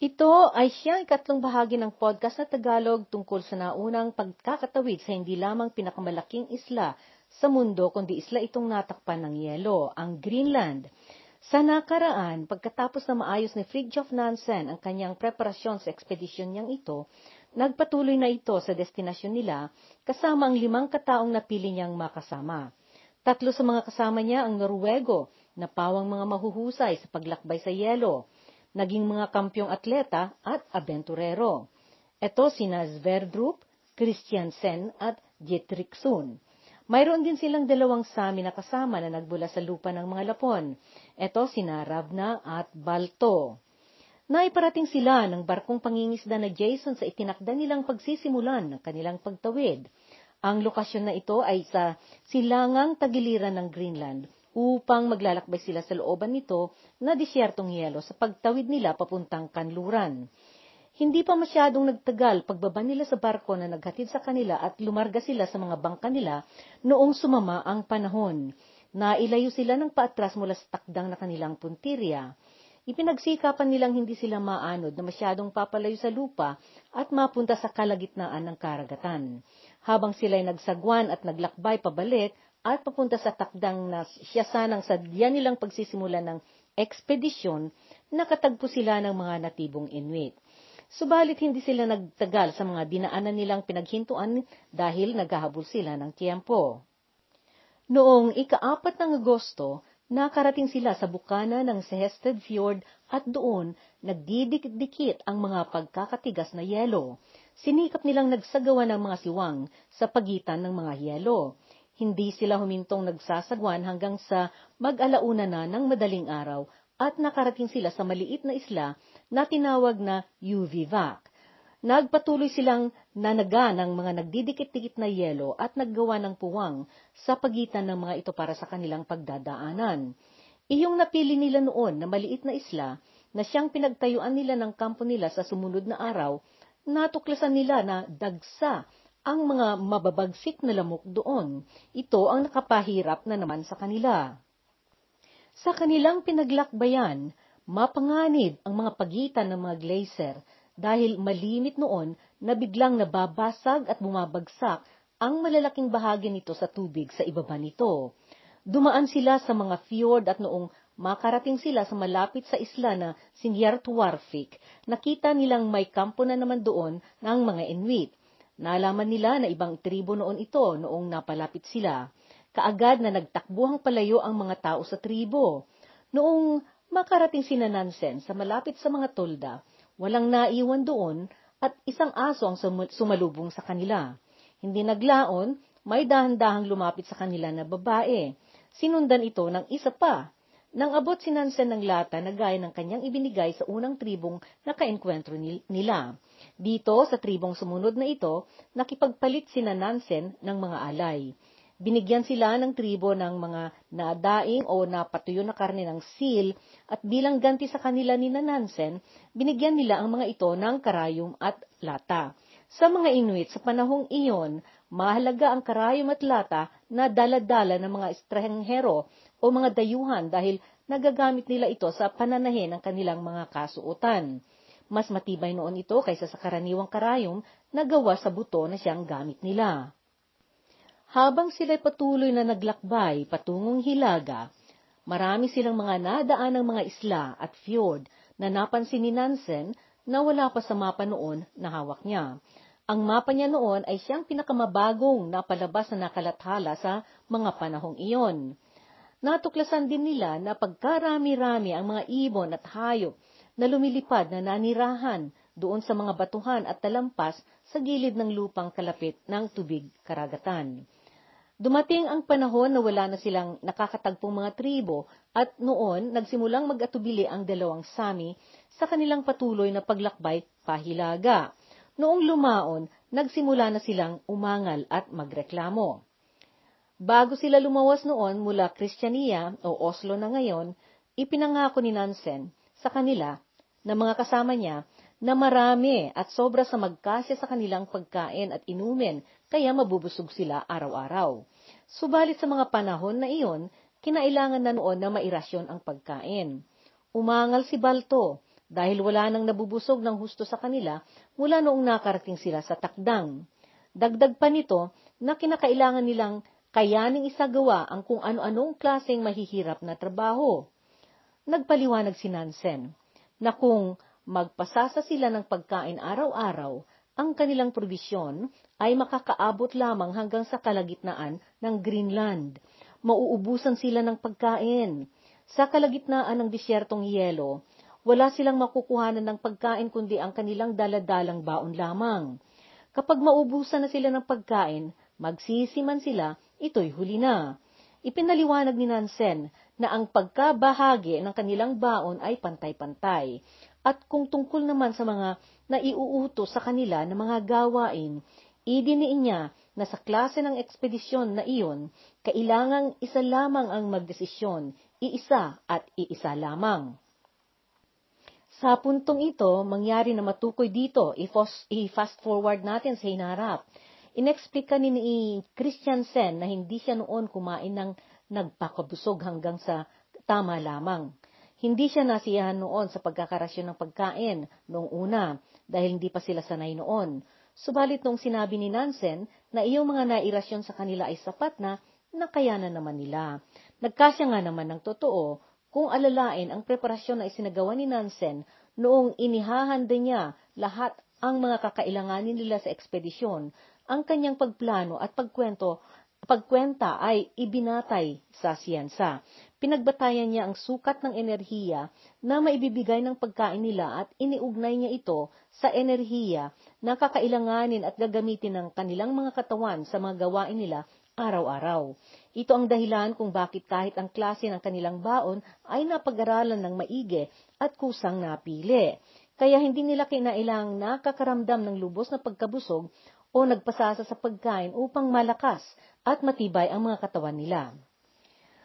Ito ay siyang ikatlong bahagi ng podcast na Tagalog tungkol sa naunang pagkakatawid sa hindi lamang pinakamalaking isla sa mundo kundi isla itong natakpan ng yelo, ang Greenland. Sa nakaraan, pagkatapos na maayos ni Fridtjof Nansen ang kanyang preparasyon sa ekspedisyon niyang ito, nagpatuloy na ito sa destinasyon nila kasama ang limang kataong napili niyang makasama. Tatlo sa mga kasama niya ang Norwego, na pawang mga mahuhusay sa paglakbay sa yelo, naging mga kampyong atleta at abenturero. Ito sina Sverdrup, Christiansen at Dietrichson. Mayroon din silang dalawang sami na kasama na nagbula sa lupa ng mga Lapon. Ito sina Ravna at Balto. Naiparating sila ng barkong pangingisda na Jason sa itinakda nilang pagsisimulan ng kanilang pagtawid. Ang lokasyon na ito ay sa silangang tagiliran ng Greenland upang maglalakbay sila sa looban nito na disyertong yelo sa pagtawid nila papuntang kanluran. Hindi pa masyadong nagtagal pagbaba nila sa barko na naghatid sa kanila at lumarga sila sa mga bangka nila noong sumama ang panahon. Nailayo sila ng paatras mula sa takdang na kanilang puntirya. Ipinagsikapan nilang hindi sila maanod na masyadong papalayo sa lupa at mapunta sa kalagitnaan ng karagatan. Habang sila'y nagsagwan at naglakbay pabalik, at papunta sa takdang na siya sanang sadya nilang pagsisimula ng ekspedisyon, nakatagpo sila ng mga natibong Inuit. Subalit hindi sila nagtagal sa mga dinaanan nilang pinaghintuan dahil naghahabol sila ng tiyempo. Noong ikaapat ng Agosto, nakarating sila sa bukana ng Sehested Fjord at doon nagdidikit-dikit ang mga pagkakatigas na yelo. Sinikap nilang nagsagawa ng mga siwang sa pagitan ng mga yelo. Hindi sila humintong nagsasagwan hanggang sa mag-alauna na ng madaling araw at nakarating sila sa maliit na isla na tinawag na UV-Vac. Nagpatuloy silang nanaga ng mga nagdidikit-dikit na yelo at naggawa ng puwang sa pagitan ng mga ito para sa kanilang pagdadaanan. Iyong napili nila noon na maliit na isla na siyang pinagtayuan nila ng kampo nila sa sumunod na araw, natuklasan nila na dagsa ang mga mababagsik na lamok doon. Ito ang nakapahirap na naman sa kanila. Sa kanilang pinaglakbayan, mapanganib ang mga pagitan ng mga glacier dahil malimit noon na biglang nababasag at bumabagsak ang malalaking bahagi nito sa tubig sa ibaba nito. Dumaan sila sa mga fjord at noong makarating sila sa malapit sa isla na Sinjartuarfik, nakita nilang may kampo na naman doon ng mga Inuit. Nalaman nila na ibang tribo noon ito noong napalapit sila. Kaagad na nagtakbuhang palayo ang mga tao sa tribo. Noong makarating si Nansen sa malapit sa mga tolda, walang naiwan doon at isang aso ang sumalubong sa kanila. Hindi naglaon, may dahan-dahang lumapit sa kanila na babae. Sinundan ito ng isa pa. Nang abot si Nansen ng lata na gaya ng kanyang ibinigay sa unang tribong nakaenkwentro nila. Dito, sa tribong sumunod na ito, nakipagpalit sina Nansen ng mga alay. Binigyan sila ng tribo ng mga nadaing o napatuyo na karne ng seal at bilang ganti sa kanila ni Nansen, binigyan nila ang mga ito ng karayom at lata. Sa mga Inuit sa panahong iyon, mahalaga ang karayom at lata na daladala ng mga estranghero o mga dayuhan dahil nagagamit nila ito sa pananahin ng kanilang mga kasuotan. Mas matibay noon ito kaysa sa karaniwang karayom na gawa sa buto na siyang gamit nila. Habang sila'y patuloy na naglakbay patungong Hilaga, marami silang mga nadaan ng mga isla at fjord na napansin ni Nansen na wala pa sa mapa noon na hawak niya. Ang mapa niya noon ay siyang pinakamabagong napalabas na nakalathala sa mga panahong iyon. Natuklasan din nila na pagkarami-rami ang mga ibon at hayop na lumilipad na nanirahan doon sa mga batuhan at talampas sa gilid ng lupang kalapit ng tubig karagatan. Dumating ang panahon na wala na silang nakakatagpong mga tribo at noon nagsimulang mag-atubili ang dalawang Sami sa kanilang patuloy na paglakbay pahilaga. Noong lumaon, nagsimula na silang umangal at magreklamo. Bago sila lumawas noon mula Kristiyaniya o Oslo na ngayon, ipinangako ni Nansen sa kanila na mga kasama niya na marami at sobra sa magkasya sa kanilang pagkain at inumin, kaya mabubusog sila araw-araw. Subalit sa mga panahon na iyon, kinailangan na noon na mairasyon ang pagkain. Umangal si Balto dahil wala nang nabubusog ng husto sa kanila mula noong nakarating sila sa takdang. Dagdag pa nito na kinakailangan nilang kayaning isagawa ang kung ano-anong klaseng mahihirap na trabaho. Nagpaliwanag si Nansen na kung magpasasa sila ng pagkain araw-araw, ang kanilang probisyon ay makakaabot lamang hanggang sa kalagitnaan ng Greenland. Mauubusan sila ng pagkain. Sa kalagitnaan ng disyertong yelo, wala silang makukuhanan ng pagkain kundi ang kanilang daladalang baon lamang. Kapag maubusan na sila ng pagkain, magsisiman sila, ito'y huli na. Ipinaliwanag ni Nansen na ang pagkabahagi ng kanilang baon ay pantay-pantay. At kung tungkol naman sa mga naiuuto sa kanila na mga gawain, idiniin niya na sa klase ng ekspedisyon na iyon, kailangang isa lamang ang magdesisyon, iisa at iisa lamang. Sa puntong ito, mangyari na matukoy dito, i-fast forward natin sa hinarap. Inexplika ni, ni Christiansen na hindi siya noon kumain ng nagpakabusog hanggang sa tama lamang. Hindi siya nasiyahan noon sa pagkakarasyon ng pagkain noong una dahil hindi pa sila sanay noon. Subalit nung sinabi ni Nansen na iyong mga nairasyon sa kanila ay sapat na, nakayanan naman nila. Nagkasya nga naman ng totoo kung alalain ang preparasyon na isinagawa ni Nansen noong inihahanda niya lahat ang mga kakailanganin nila sa ekspedisyon, ang kanyang pagplano at pagkwento pagkwenta ay ibinatay sa siyensa. Pinagbatayan niya ang sukat ng enerhiya na maibibigay ng pagkain nila at iniugnay niya ito sa enerhiya na kakailanganin at gagamitin ng kanilang mga katawan sa mga gawain nila araw-araw. Ito ang dahilan kung bakit kahit ang klase ng kanilang baon ay napag-aralan ng maigi at kusang napili. Kaya hindi nila kinailang nakakaramdam ng lubos na pagkabusog o nagpasasa sa pagkain upang malakas at matibay ang mga katawan nila.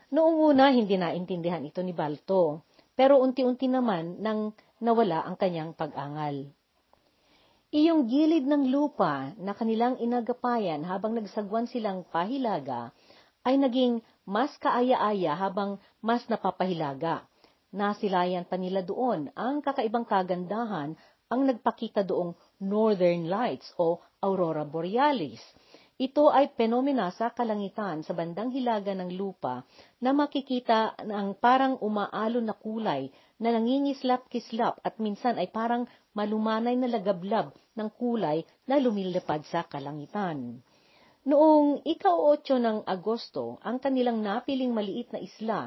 Noong una, hindi naintindihan ito ni Balto, pero unti-unti naman nang nawala ang kanyang pag-angal. Iyong gilid ng lupa na kanilang inagapayan habang nagsagwan silang pahilaga ay naging mas kaaya-aya habang mas napapahilaga. Nasilayan pa nila doon ang kakaibang kagandahan ang nagpakita doong Northern Lights o Aurora Borealis. Ito ay penomena sa kalangitan sa bandang hilaga ng lupa na makikita ng parang umaalon na kulay na nangingislap-kislap at minsan ay parang malumanay na lagablab ng kulay na lumilipad sa kalangitan. Noong ika-8 ng Agosto, ang kanilang napiling maliit na isla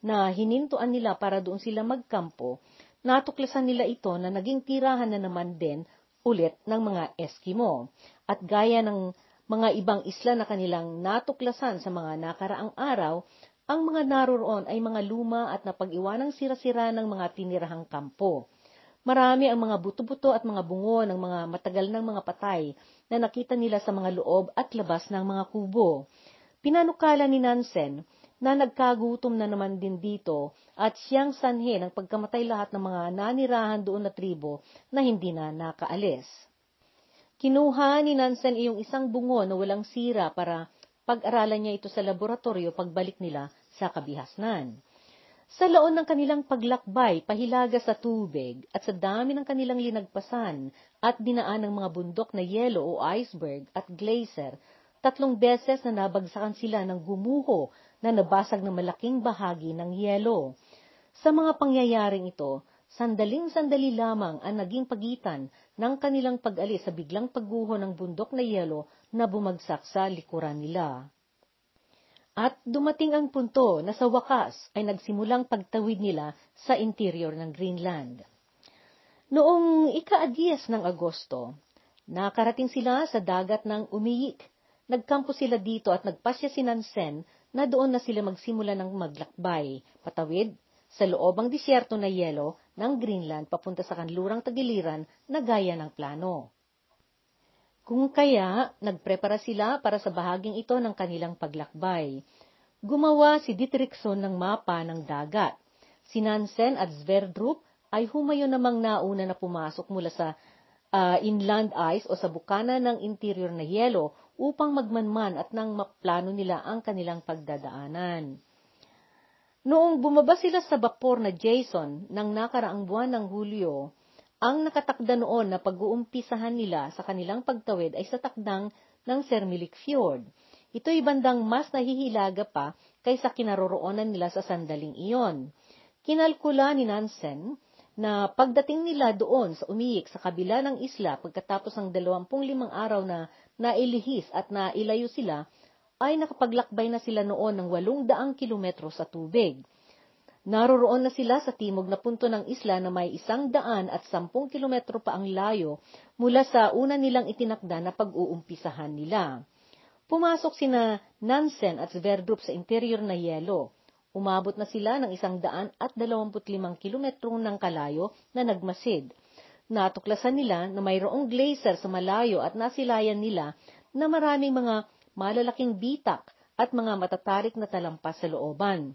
na hinintuan nila para doon sila magkampo, natuklasan nila ito na naging tirahan na naman din ulit ng mga Eskimo. At gaya ng mga ibang isla na kanilang natuklasan sa mga nakaraang araw, ang mga naroroon ay mga luma at napag-iwanang sira-sira ng mga tinirahang kampo. Marami ang mga buto-buto at mga bungo ng mga matagal ng mga patay na nakita nila sa mga loob at labas ng mga kubo. Pinanukala ni Nansen na nagkagutom na naman din dito at siyang sanhe ng pagkamatay lahat ng mga nanirahan doon na tribo na hindi na nakaalis. Kinuha ni Nansen iyong isang bungo na walang sira para pag-aralan niya ito sa laboratorio pagbalik nila sa kabihasnan. Sa laon ng kanilang paglakbay, pahilaga sa tubig, at sa dami ng kanilang linagpasan at dinaan ng mga bundok na yelo o iceberg at glacier, tatlong beses na nabagsakan sila ng gumuho na nabasag ng malaking bahagi ng yelo. Sa mga pangyayaring ito, sandaling-sandali lamang ang naging pagitan ng kanilang pag-alis sa biglang pagguho ng bundok na yelo na bumagsak sa likuran nila. At dumating ang punto na sa wakas ay nagsimulang pagtawid nila sa interior ng Greenland. Noong ika-10 ng Agosto, nakarating sila sa dagat ng Umiyik. Nagkampo sila dito at nagpasya si Nansen na doon na sila magsimula ng maglakbay, patawid sa loobang disyerto na yelo ng Greenland papunta sa kanlurang tagiliran na gaya ng plano. Kung kaya, nagprepara sila para sa bahaging ito ng kanilang paglakbay. Gumawa si Dietrichson ng mapa ng dagat. Si Nansen at Sverdrup ay humayo namang nauna na pumasok mula sa uh, inland ice o sa bukana ng interior na yelo upang magmanman at nang maplano nila ang kanilang pagdadaanan. Noong bumaba sila sa bapor na Jason ng nakaraang buwan ng Hulyo, ang nakatakda noon na pag-uumpisahan nila sa kanilang pagtawid ay sa takdang ng Sermilik Fjord. Ito'y bandang mas nahihilaga pa kaysa kinaroroonan nila sa sandaling iyon. Kinalkula ni Nansen na pagdating nila doon sa umiik sa kabila ng isla pagkatapos ng 25 araw na nailihis at nailayo sila, ay nakapaglakbay na sila noon ng 800 kilometro sa tubig. Naroroon na sila sa timog na punto ng isla na may isang daan at sampung kilometro pa ang layo mula sa una nilang itinakda na pag-uumpisahan nila. Pumasok sina Nansen at Sverdrup sa interior na yelo Umabot na sila ng isang daan at dalawamput limang kilometro ng kalayo na nagmasid. Natuklasan nila na mayroong glacier sa malayo at nasilayan nila na maraming mga malalaking bitak at mga matatarik na talampas sa looban.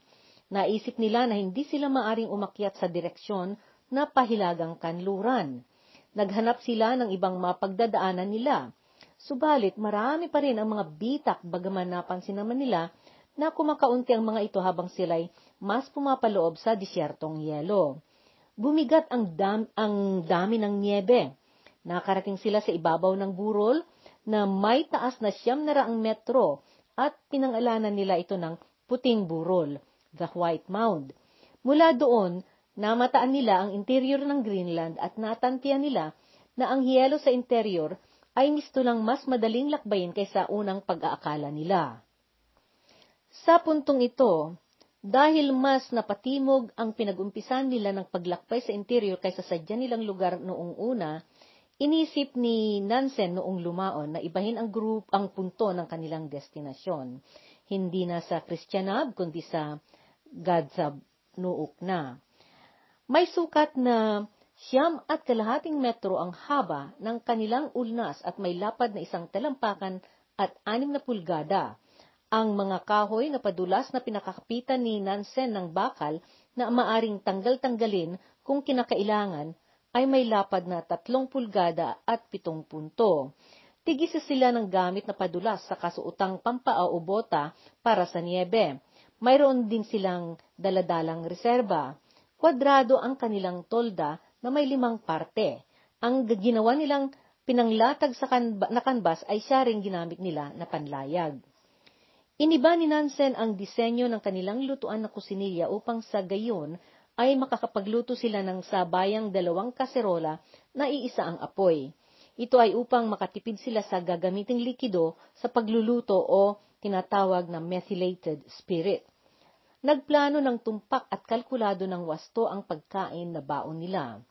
Naisip nila na hindi sila maaring umakyat sa direksyon na pahilagang kanluran. Naghanap sila ng ibang mapagdadaanan nila. Subalit marami pa rin ang mga bitak bagaman napansin naman nila na kumakaunti ang mga ito habang sila'y mas pumapaloob sa disyertong yelo. Bumigat ang, dam, ang dami ng niebe. Nakarating sila sa ibabaw ng burol na may taas na siyam na raang metro at pinangalanan nila ito ng puting burol, the White Mound. Mula doon, namataan nila ang interior ng Greenland at natantiyan nila na ang yelo sa interior ay misto lang mas madaling lakbayin kaysa unang pag-aakala nila. Sa puntong ito, dahil mas napatimog ang pinag-umpisan nila ng paglakbay sa interior kaysa sa dyan nilang lugar noong una, inisip ni Nansen noong lumaon na ibahin ang group ang punto ng kanilang destinasyon. Hindi na sa Christianab, kundi sa Gadzab Nuuk na. May sukat na siyam at kalahating metro ang haba ng kanilang ulnas at may lapad na isang talampakan at anim na pulgada ang mga kahoy na padulas na pinakakapitan ni Nansen ng bakal na maaring tanggal-tanggalin kung kinakailangan ay may lapad na tatlong pulgada at pitong punto. Tigisa sila ng gamit na padulas sa kasuotang pampaa o bota para sa niebe. Mayroon din silang daladalang reserba. Kwadrado ang kanilang tolda na may limang parte. Ang ginawa nilang pinanglatag sa kanba, na kanbas ay siya ring ginamit nila na panlayag. Iniba ni Nansen ang disenyo ng kanilang lutuan na kusinilya upang sa gayon ay makakapagluto sila ng sabayang dalawang kaserola na iisa ang apoy. Ito ay upang makatipid sila sa gagamiting likido sa pagluluto o tinatawag na methylated spirit. Nagplano ng tumpak at kalkulado ng wasto ang pagkain na baon nila.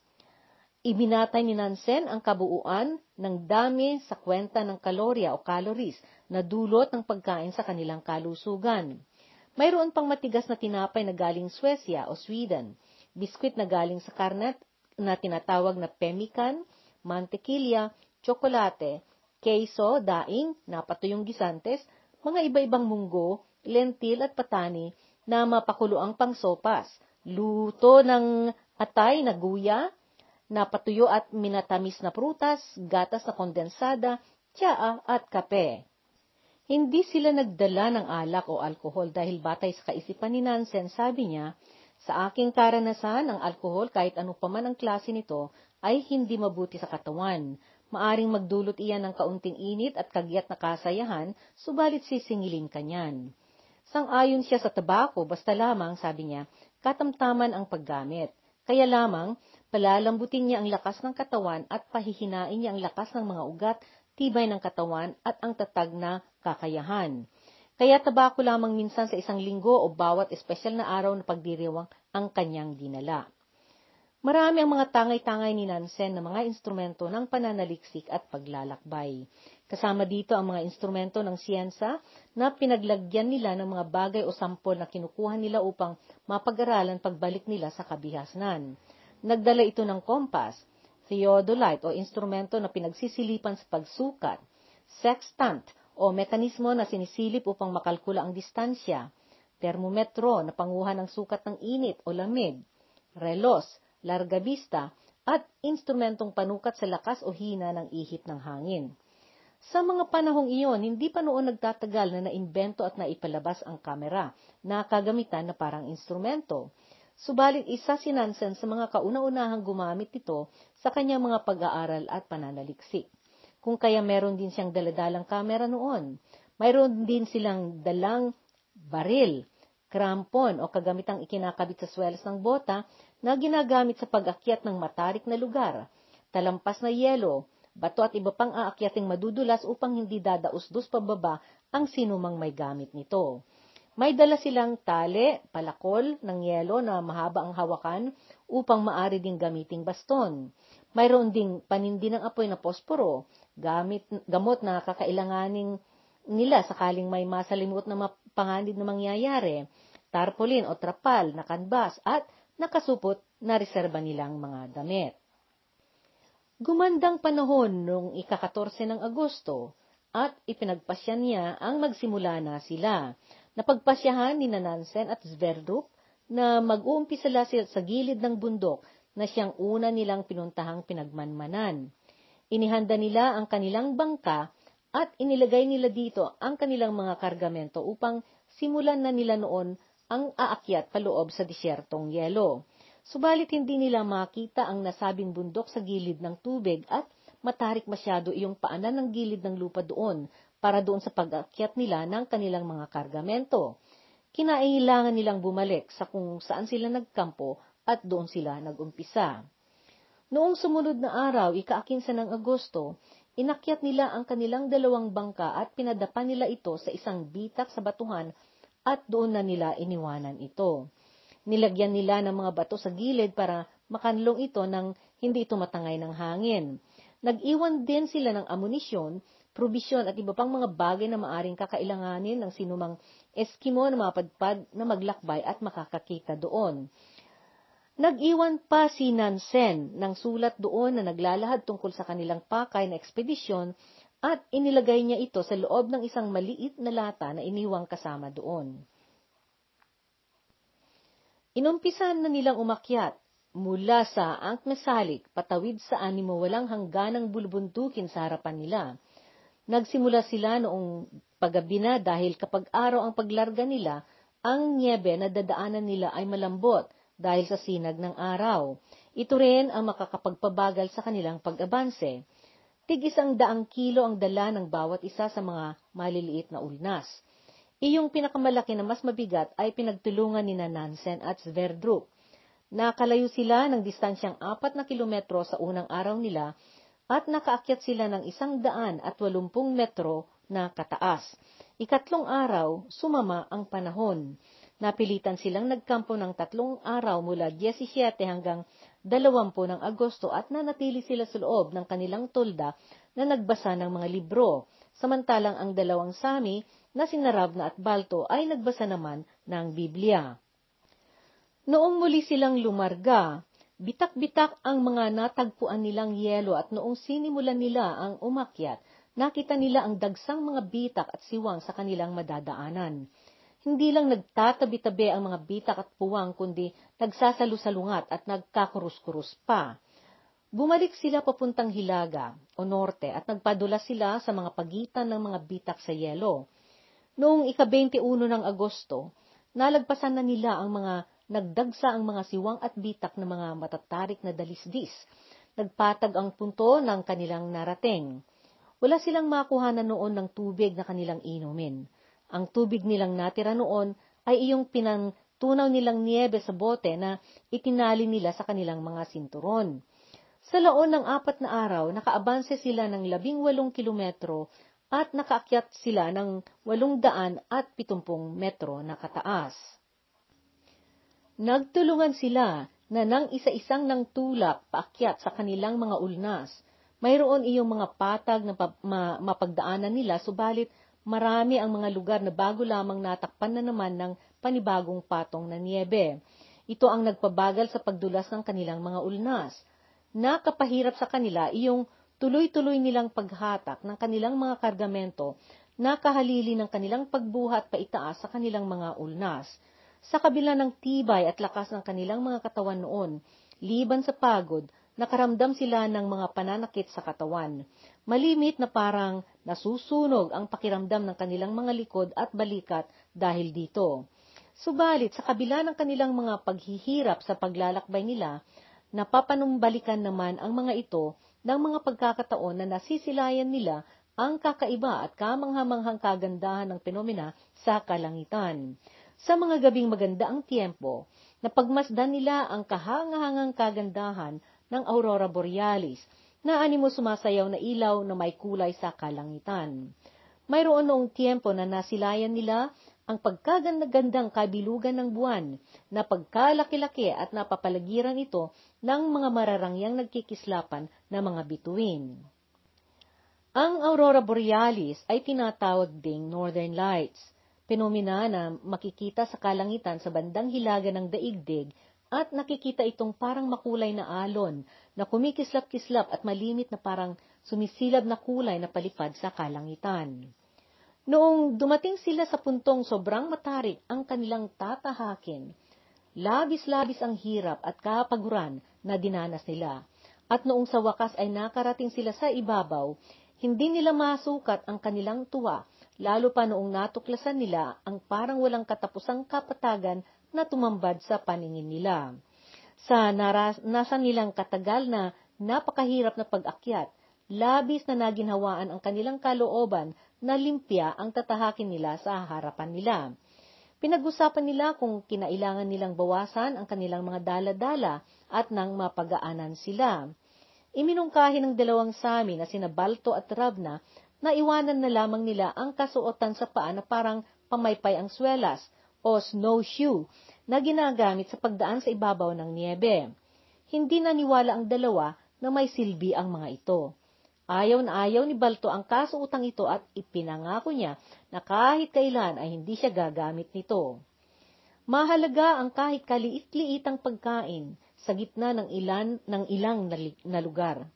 Ibinatay ni Nansen ang kabuuan ng dami sa kwenta ng kalorya o calories na dulot ng pagkain sa kanilang kalusugan. Mayroon pang matigas na tinapay na galing Swesia o Sweden, biskwit na galing sa karnet na tinatawag na pemmican, mantekilya, tsokolate, queso, daing, napatuyong gisantes, mga iba-ibang munggo, lentil at patani na mapakuloang pangsopas, luto ng atay na guya, napatuyo at minatamis na prutas, gatas na kondensada, tsaa at kape. Hindi sila nagdala ng alak o alkohol dahil batay sa kaisipan ni Nansen, sabi niya, sa aking karanasan, ang alkohol kahit ano pa man ang klase nito ay hindi mabuti sa katawan. Maaring magdulot iyan ng kaunting init at kagyat na kasayahan, subalit sisingilin ka niyan. Sang-ayon siya sa tabako, basta lamang, sabi niya, katamtaman ang paggamit. Kaya lamang, Palalambutin niya ang lakas ng katawan at pahihinain niya ang lakas ng mga ugat, tibay ng katawan at ang tatag na kakayahan. Kaya tabako lamang minsan sa isang linggo o bawat espesyal na araw na pagdiriwang ang kanyang dinala. Marami ang mga tangay-tangay ni Nansen na mga instrumento ng pananaliksik at paglalakbay. Kasama dito ang mga instrumento ng siyensa na pinaglagyan nila ng mga bagay o sampol na kinukuha nila upang mapag-aralan pagbalik nila sa kabihasnan. Nagdala ito ng kompas, theodolite o instrumento na pinagsisilipan sa pagsukat, sextant o mekanismo na sinisilip upang makalkula ang distansya, termometro na panguha ng sukat ng init o lamig, relos, larga vista, at instrumentong panukat sa lakas o hina ng ihip ng hangin. Sa mga panahong iyon, hindi pa noon nagtatagal na naimbento at naipalabas ang kamera na kagamitan na parang instrumento. Subalit isa si Nansen sa mga kauna-unahang gumamit nito sa kanyang mga pag-aaral at pananaliksik. Kung kaya meron din siyang daladalang kamera noon. Mayroon din silang dalang baril, krampon o kagamitang ikinakabit sa swells ng bota na ginagamit sa pag-akyat ng matarik na lugar, talampas na yelo, bato at iba pang aakyating madudulas upang hindi dadaus-dus pababa ang sinumang may gamit nito. May dala silang tali, palakol ng yelo na mahaba ang hawakan upang maari ding gamiting baston. Mayroon ding panindi ng apoy na posporo, gamit, gamot na kakailanganing nila sakaling may masalimuot na mapanganib na mangyayari, tarpaulin o trapal na kanbas at nakasupot na reserba nilang mga damit. Gumandang panahon noong ika-14 ng Agosto at ipinagpasya niya ang magsimula na sila Napagpasyahan ni Nansen at Sverdrup na mag-uumpisa sila sa gilid ng bundok na siyang una nilang pinuntahang pinagmanmanan. Inihanda nila ang kanilang bangka at inilagay nila dito ang kanilang mga kargamento upang simulan na nila noon ang aakyat paloob sa disyertong yelo. Subalit hindi nila makita ang nasabing bundok sa gilid ng tubig at matarik masyado iyong paanan ng gilid ng lupa doon para doon sa pag-akyat nila ng kanilang mga kargamento. Kinailangan nilang bumalik sa kung saan sila nagkampo at doon sila nagumpisa. Noong sumunod na araw, ikaakinsa ng Agosto, inakyat nila ang kanilang dalawang bangka at pinadapa nila ito sa isang bitak sa batuhan at doon na nila iniwanan ito. Nilagyan nila ng mga bato sa gilid para makanlong ito nang hindi ito matangay ng hangin. Nag-iwan din sila ng amunisyon probisyon at iba pang mga bagay na maaring kakailanganin ng sinumang Eskimo na mapadpad na maglakbay at makakakita doon. Nag-iwan pa si Nansen ng sulat doon na naglalahad tungkol sa kanilang pakay na ekspedisyon at inilagay niya ito sa loob ng isang maliit na lata na iniwang kasama doon. Inumpisan na nilang umakyat mula sa Ankmesalik patawid sa animo walang hangganang bulubuntukin sa harapan nila. Nagsimula sila noong paggabi na dahil kapag araw ang paglarga nila, ang niebe na dadaanan nila ay malambot dahil sa sinag ng araw. Ito rin ang makakapagpabagal sa kanilang pag-abanse. Tig isang daang kilo ang dala ng bawat isa sa mga maliliit na ulnas. Iyong pinakamalaki na mas mabigat ay pinagtulungan ni Nansen at Sverdrup. Nakalayo sila ng distansyang apat na kilometro sa unang araw nila at nakaakyat sila ng isang daan at walumpung metro na kataas. Ikatlong araw, sumama ang panahon. Napilitan silang nagkampo ng tatlong araw mula 17 hanggang 20 ng Agosto at nanatili sila sa loob ng kanilang tolda na nagbasa ng mga libro, samantalang ang dalawang sami na sinarab na at Balto ay nagbasa naman ng Biblia. Noong muli silang lumarga, Bitak-bitak ang mga natagpuan nilang yelo at noong sinimulan nila ang umakyat, nakita nila ang dagsang mga bitak at siwang sa kanilang madadaanan. Hindi lang nagtatabi-tabi ang mga bitak at puwang, kundi nagsasalusalungat at nagkakurus-kurus pa. Bumalik sila papuntang Hilaga o Norte at nagpadula sila sa mga pagitan ng mga bitak sa yelo. Noong ika-21 ng Agosto, nalagpasan na nila ang mga nagdagsa ang mga siwang at bitak ng mga matatarik na dalisdis. Nagpatag ang punto ng kanilang narating. Wala silang makuhanan noon ng tubig na kanilang inumin. Ang tubig nilang natira noon ay iyong pinantunaw nilang niebe sa bote na itinali nila sa kanilang mga sinturon. Sa laon ng apat na araw, nakaabanse sila ng labing walong kilometro at nakaakyat sila ng walong daan at pitumpong metro na kataas. Nagtulungan sila na nang isa-isang ng tulak paakyat sa kanilang mga ulnas. Mayroon iyong mga patag na ma- mapagdaanan nila, subalit marami ang mga lugar na bago lamang natakpan na naman ng panibagong patong na niebe. Ito ang nagpabagal sa pagdulas ng kanilang mga ulnas. Nakapahirap sa kanila iyong tuloy-tuloy nilang paghatak ng kanilang mga kargamento na kahalili ng kanilang pagbuhat paitaas sa kanilang mga ulnas. Sa kabila ng tibay at lakas ng kanilang mga katawan noon, liban sa pagod, nakaramdam sila ng mga pananakit sa katawan. Malimit na parang nasusunog ang pakiramdam ng kanilang mga likod at balikat dahil dito. Subalit, sa kabila ng kanilang mga paghihirap sa paglalakbay nila, napapanumbalikan naman ang mga ito ng mga pagkakataon na nasisilayan nila ang kakaiba at kamanghamanghang kagandahan ng penomena sa kalangitan. Sa mga gabing maganda ang tiempo, napagmasdan nila ang kahangahangang kagandahan ng aurora borealis na animo sumasayaw na ilaw na may kulay sa kalangitan. Mayroon noong tiempo na nasilayan nila ang pagkagandang kabilugan ng buwan na pagkalaki-laki at napapalagiran ito ng mga mararangyang nagkikislapan na mga bituin. Ang aurora borealis ay tinatawag ding northern lights, penomena na makikita sa kalangitan sa bandang hilaga ng daigdig at nakikita itong parang makulay na alon na kumikislap-kislap at malimit na parang sumisilab na kulay na palipad sa kalangitan. Noong dumating sila sa puntong sobrang matarik ang kanilang tatahakin, labis-labis ang hirap at kapaguran na dinanas nila. At noong sa wakas ay nakarating sila sa ibabaw, hindi nila masukat ang kanilang tuwa, lalo pa noong natuklasan nila ang parang walang katapusang kapatagan na tumambad sa paningin nila. Sa naranasan nilang katagal na napakahirap na pag-akyat, labis na naginhawaan ang kanilang kalooban na limpya ang tatahakin nila sa harapan nila. Pinag-usapan nila kung kinailangan nilang bawasan ang kanilang mga dala-dala at nang mapagaanan sila. Iminungkahi ng dalawang sami na sina Balto at Ravna na iwanan na lamang nila ang kasuotan sa paa na parang pamaypay ang swelas o snowshoe na ginagamit sa pagdaan sa ibabaw ng niebe. Hindi naniwala ang dalawa na may silbi ang mga ito. Ayaw na ayaw ni Balto ang kasuutang ito at ipinangako niya na kahit kailan ay hindi siya gagamit nito. Mahalaga ang kahit kaliit-liitang pagkain sa gitna ng ilan ng ilang na lugar.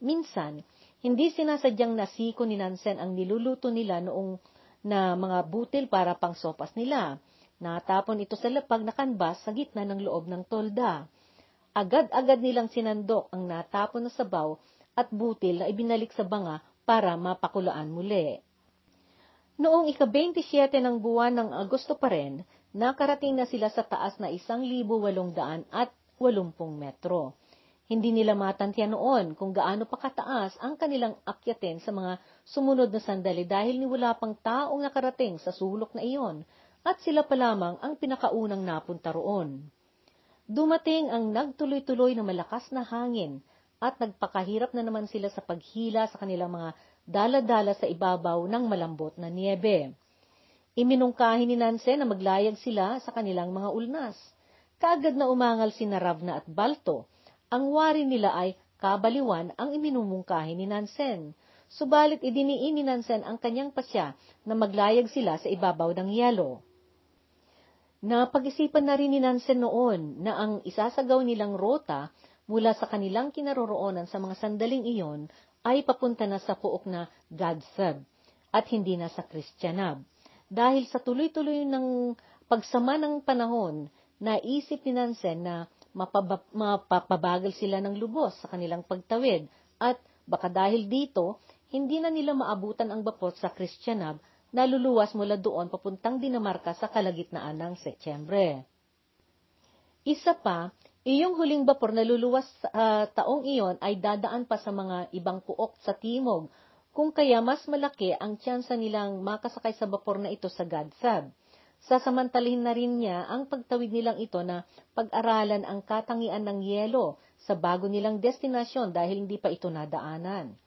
Minsan, hindi sinasadyang nasiko ni Nansen ang niluluto nila noong na mga butil para pang sopas nila. Natapon ito sa lapag na kanbas sa gitna ng loob ng tolda. Agad-agad nilang sinandok ang natapon na sabaw at butil na ibinalik sa banga para mapakulaan muli. Noong ika-27 ng buwan ng Agosto pa rin, nakarating na sila sa taas na 1,800 at 80 metro. Hindi nila matantiyan noon kung gaano pa kataas ang kanilang akyatin sa mga sumunod na sandali dahil ni wala pang taong nakarating sa sulok na iyon at sila pa lamang ang pinakaunang napunta roon. Dumating ang nagtuloy-tuloy na malakas na hangin at nagpakahirap na naman sila sa paghila sa kanilang mga dala-dala sa ibabaw ng malambot na niebe. Iminungkahi ni Nansen na maglayag sila sa kanilang mga ulnas. Kaagad na umangal si Naravna at Balto. Ang wari nila ay kabaliwan ang iminumungkahi ni Nansen. Subalit idiniin ni Nansen ang kanyang pasya na maglayag sila sa ibabaw ng yelo. Napag-isipan na rin ni Nansen noon na ang isasagaw nilang rota mula sa kanilang kinaroroonan sa mga sandaling iyon ay papunta na sa puok na Gadsab at hindi na sa Kristyanab. Dahil sa tuloy-tuloy ng pagsama ng panahon, naisip ni Nansen na mapabab- mapapabagal sila ng lubos sa kanilang pagtawid at baka dahil dito, hindi na nila maabutan ang bapot sa Kristyanab na luluwas mula doon papuntang Dinamarca sa kalagitnaan ng Setyembre. Isa pa, Iyong huling bapor na luluwas uh, taong iyon ay dadaan pa sa mga ibang puok sa timog, kung kaya mas malaki ang tsansa nilang makasakay sa bapor na ito sa Gadsab. Sasamantalihin na rin niya ang pagtawid nilang ito na pag-aralan ang katangian ng yelo sa bago nilang destinasyon dahil hindi pa ito nadaanan.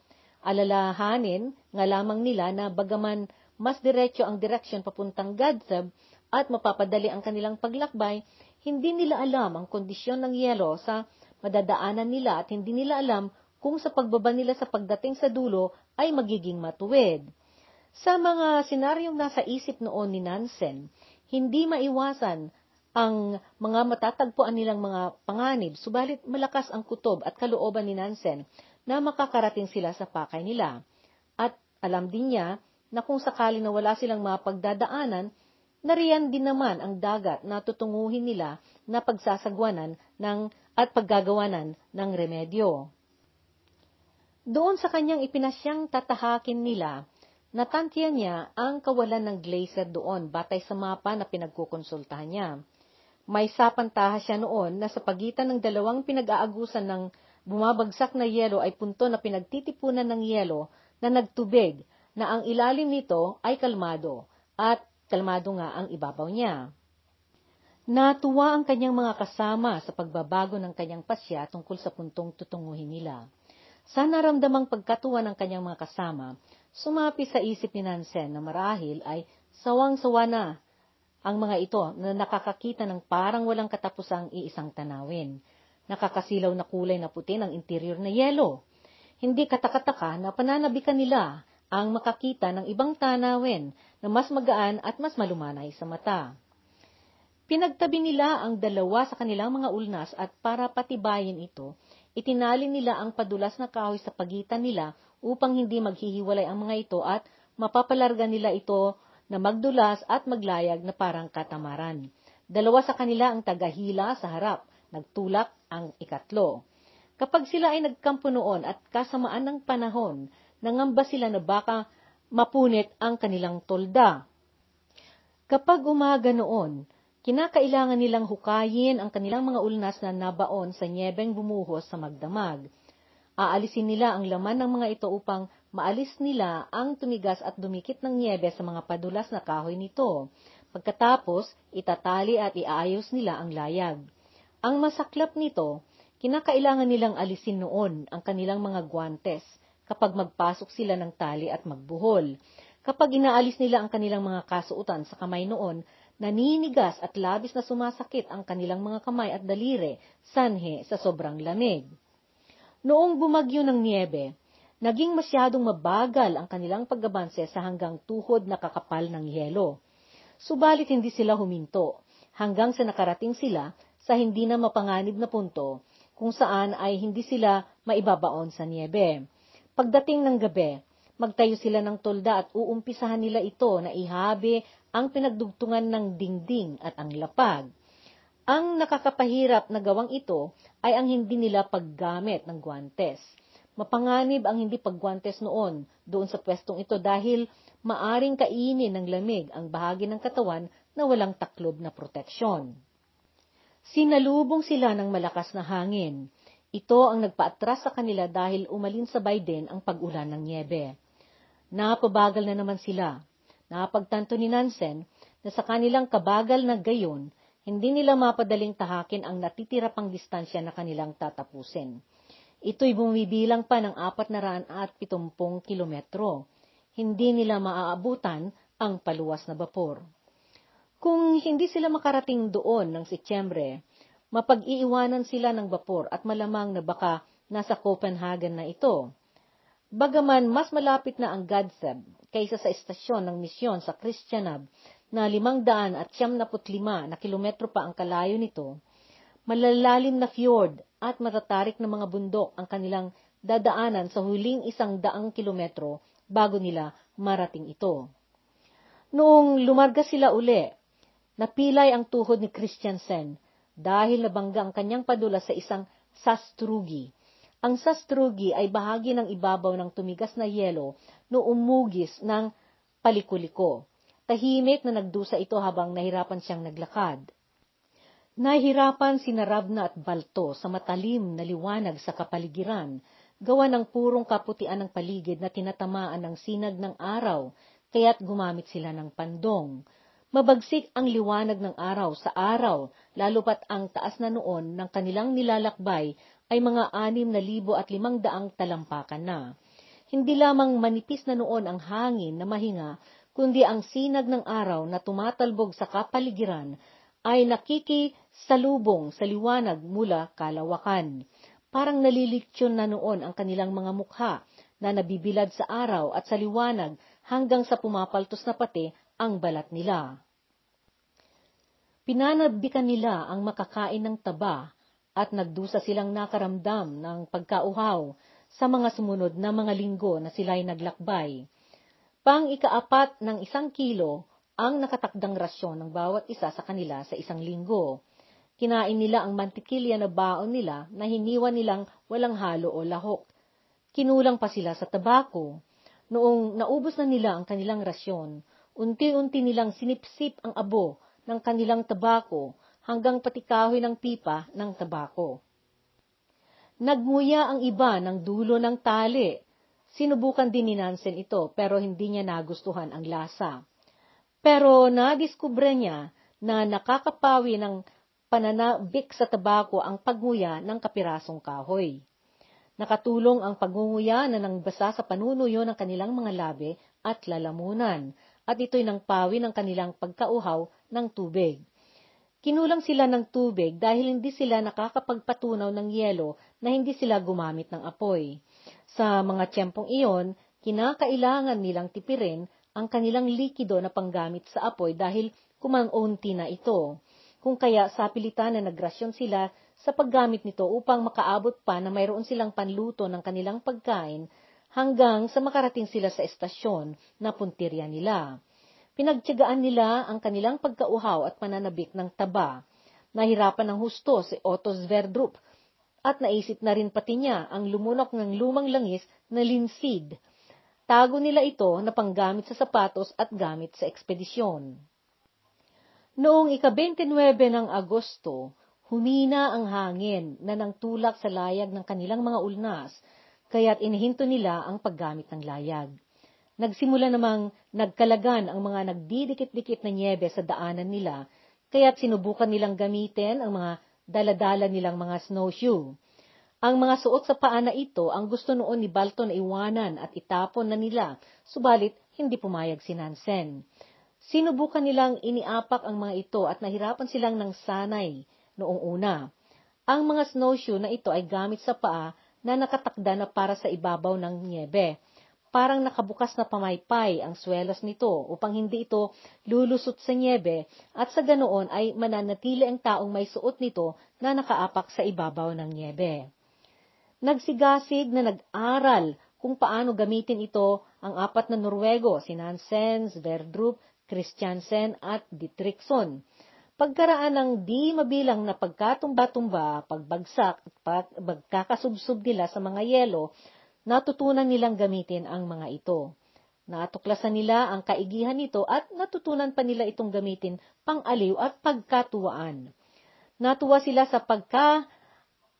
Alalahanin nga lamang nila na bagaman mas diretso ang direksyon papuntang Gadsab at mapapadali ang kanilang paglakbay, hindi nila alam ang kondisyon ng yelo sa madadaanan nila at hindi nila alam kung sa pagbaba nila sa pagdating sa dulo ay magiging matuwid. Sa mga senaryong nasa isip noon ni Nansen, hindi maiwasan ang mga matatagpuan nilang mga panganib, subalit malakas ang kutob at kalooban ni Nansen na makakarating sila sa pakay nila. At alam din niya na kung sakali na wala silang mapagdadaanan, Nariyan din naman ang dagat na tutunguhin nila na pagsasagwanan ng at paggagawanan ng remedyo. Doon sa kanyang ipinasyang tatahakin nila, natantya niya ang kawalan ng glacier doon batay sa mapa na pinagkukonsultahan niya. May sapantaha siya noon na sa pagitan ng dalawang pinag-aagusan ng bumabagsak na yelo ay punto na pinagtitipunan ng yelo na nagtubig na ang ilalim nito ay kalmado at kalmado nga ang ibabaw niya. Natuwa ang kanyang mga kasama sa pagbabago ng kanyang pasya tungkol sa puntong tutunguhin nila. Sa naramdamang pagkatuwa ng kanyang mga kasama, sumapi sa isip ni Nansen na marahil ay sawang-sawa na ang mga ito na nakakakita ng parang walang katapusang iisang tanawin. Nakakasilaw na kulay na puti ng interior na yelo. Hindi katakataka na pananabikan nila ang makakita ng ibang tanawin na mas magaan at mas malumanay sa mata. Pinagtabi nila ang dalawa sa kanilang mga ulnas at para patibayin ito, itinali nila ang padulas na kahoy sa pagitan nila upang hindi maghihiwalay ang mga ito at mapapalarga nila ito na magdulas at maglayag na parang katamaran. Dalawa sa kanila ang tagahila sa harap, nagtulak ang ikatlo. Kapag sila ay nagkampo noon at kasamaan ng panahon, nangamba sila na baka mapunit ang kanilang tolda. Kapag umaga noon, kinakailangan nilang hukayin ang kanilang mga ulnas na nabaon sa nyebeng bumuhos sa magdamag. Aalisin nila ang laman ng mga ito upang maalis nila ang tumigas at dumikit ng nyebe sa mga padulas na kahoy nito. Pagkatapos, itatali at iayos nila ang layag. Ang masaklap nito, kinakailangan nilang alisin noon ang kanilang mga guantes kapag magpasok sila ng tali at magbuhol. Kapag inaalis nila ang kanilang mga kasuutan sa kamay noon, naninigas at labis na sumasakit ang kanilang mga kamay at dalire, sanhe sa sobrang lamig. Noong bumagyo ng niebe, naging masyadong mabagal ang kanilang paggabanse sa hanggang tuhod na kakapal ng yelo. Subalit hindi sila huminto, hanggang sa nakarating sila sa hindi na mapanganib na punto, kung saan ay hindi sila maibabaon sa niebe. Pagdating ng gabi, magtayo sila ng tolda at uumpisahan nila ito na ihabi ang pinagdugtungan ng dingding at ang lapag. Ang nakakapahirap na gawang ito ay ang hindi nila paggamit ng guantes. Mapanganib ang hindi paggwantes noon doon sa pwestong ito dahil maaring kainin ng lamig ang bahagi ng katawan na walang taklob na proteksyon. Sinalubong sila ng malakas na hangin. Ito ang nagpaatras sa kanila dahil umalin sa Biden ang pag-ulan ng niebe. Napabagal na naman sila. Napagtanto ni Nansen na sa kanilang kabagal na gayon, hindi nila mapadaling tahakin ang natitira pang distansya na kanilang tatapusin. Ito'y bumibilang pa ng 470 kilometro. Hindi nila maaabutan ang paluwas na bapor. Kung hindi sila makarating doon ng Setyembre, mapag-iiwanan sila ng bapor at malamang na baka nasa Copenhagen na ito. Bagaman mas malapit na ang Gadseb kaysa sa estasyon ng misyon sa Christianab na limang daan at siyam na na kilometro pa ang kalayo nito, malalalim na fjord at matatarik na mga bundok ang kanilang dadaanan sa huling isang daang kilometro bago nila marating ito. Noong lumarga sila uli, napilay ang tuhod ni Christiansen dahil nabangga ang kanyang padula sa isang sastrugi. Ang sastrugi ay bahagi ng ibabaw ng tumigas na yelo no umugis ng palikuliko. Tahimik na nagdusa ito habang nahirapan siyang naglakad. Nahirapan si Narabna at Balto sa matalim na liwanag sa kapaligiran, gawa ng purong kaputian ng paligid na tinatamaan ng sinag ng araw, kaya't gumamit sila ng pandong. Mabagsik ang liwanag ng araw sa araw, lalo pat ang taas na noon ng kanilang nilalakbay ay mga anim na libo at limang daang talampakan na. Hindi lamang manipis na noon ang hangin na mahinga, kundi ang sinag ng araw na tumatalbog sa kapaligiran ay nakikisalubong sa liwanag mula kalawakan. Parang naliliksyon na noon ang kanilang mga mukha na nabibilad sa araw at sa liwanag hanggang sa pumapaltos na pati ang balat nila. Pinanabikan nila ang makakain ng taba at nagdusa silang nakaramdam ng pagkauhaw sa mga sumunod na mga linggo na sila'y naglakbay. Pang ikaapat ng isang kilo ang nakatakdang rasyon ng bawat isa sa kanila sa isang linggo. Kinain nila ang mantikilya na baon nila na hiniwan nilang walang halo o lahok. Kinulang pa sila sa tabako. Noong naubos na nila ang kanilang rasyon, unti-unti nilang sinipsip ang abo ng kanilang tabako hanggang pati kahoy ng pipa ng tabako. Nagmuya ang iba ng dulo ng tali. Sinubukan din ni Nansen ito pero hindi niya nagustuhan ang lasa. Pero nadiskubre niya na nakakapawi ng pananabik sa tabako ang pagnguya ng kapirasong kahoy. Nakatulong ang pagngunguya na nang basa sa panunuyo ng kanilang mga labi at lalamunan, at ito'y nang pawi ng kanilang pagkauhaw ng tubig. Kinulang sila ng tubig dahil hindi sila nakakapagpatunaw ng yelo na hindi sila gumamit ng apoy. Sa mga tiyempong iyon, kinakailangan nilang tipirin ang kanilang likido na panggamit sa apoy dahil kumangunti na ito kung kaya sa pilitan na nagrasyon sila sa paggamit nito upang makaabot pa na mayroon silang panluto ng kanilang pagkain hanggang sa makarating sila sa estasyon na puntirya nila. Pinagtyagaan nila ang kanilang pagkauhaw at pananabik ng taba. Nahirapan ng husto si Otto Sverdrup at naisip na rin pati niya ang lumunok ng lumang langis na linsid. Tago nila ito na panggamit sa sapatos at gamit sa ekspedisyon. Noong ika-29 ng Agosto, humina ang hangin na nang tulak sa layag ng kanilang mga ulnas, kaya't inihinto nila ang paggamit ng layag. Nagsimula namang nagkalagan ang mga nagdidikit-dikit na nyebe sa daanan nila, kaya't sinubukan nilang gamitin ang mga daladala nilang mga snowshoe. Ang mga suot sa paa na ito ang gusto noon ni Balton na iwanan at itapon na nila, subalit hindi pumayag si Nansen. Sinubukan nilang iniapak ang mga ito at nahirapan silang ng sanay noong una. Ang mga snowshoe na ito ay gamit sa paa na nakatakda na para sa ibabaw ng niebe. Parang nakabukas na pamaypay ang swelas nito upang hindi ito lulusot sa niebe at sa ganoon ay mananatili ang taong may suot nito na nakaapak sa ibabaw ng niebe. Nagsigasig na nag-aral kung paano gamitin ito ang apat na Norwego, si Nansen, Sverdrup, Christiansen at Dietrichson. Pagkaraan ng di mabilang na pagkatumba-tumba, pagbagsak at pagkakasubsob nila sa mga yelo, natutunan nilang gamitin ang mga ito. Natuklasan nila ang kaigihan nito at natutunan pa nila itong gamitin pang-aliw at pagkatuwaan. Natuwa sila sa pagka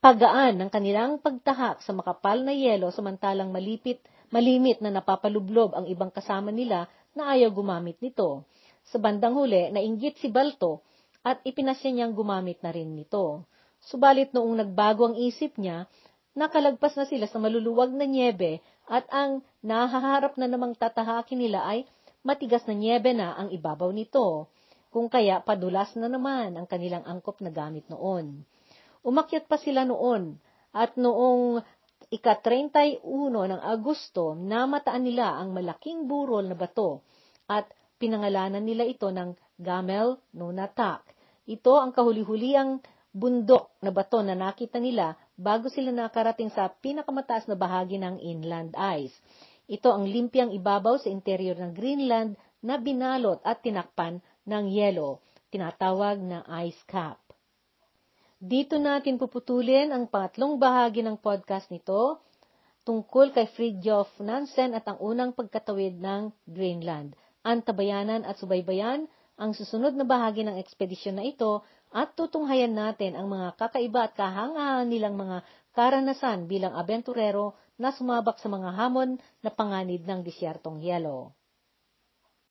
pagaan ng kanilang pagtahak sa makapal na yelo samantalang malipit, malimit na napapalublob ang ibang kasama nila na ayaw gumamit nito. Sa bandang huli, nainggit si Balto at ipinasya niyang gumamit na rin nito. Subalit noong nagbago ang isip niya, nakalagpas na sila sa maluluwag na niebe at ang nahaharap na namang tatahakin nila ay matigas na niebe na ang ibabaw nito, kung kaya padulas na naman ang kanilang angkop na gamit noon. Umakyat pa sila noon at noong ika-31 ng Agosto, namataan nila ang malaking burol na bato at pinangalanan nila ito ng Gamel Nunatak. Ito ang kahuli-huliang bundok na bato na nakita nila bago sila nakarating sa pinakamataas na bahagi ng inland ice. Ito ang limpiang ibabaw sa interior ng Greenland na binalot at tinakpan ng yelo, tinatawag na ice cap. Dito natin puputulin ang pangatlong bahagi ng podcast nito tungkol kay Fridtjof Nansen at ang unang pagkatawid ng Greenland. Antabayanan at subaybayan ang susunod na bahagi ng ekspedisyon na ito at tutunghayan natin ang mga kakaiba at kahangahan nilang mga karanasan bilang abenturero na sumabak sa mga hamon na panganib ng disyertong yelo.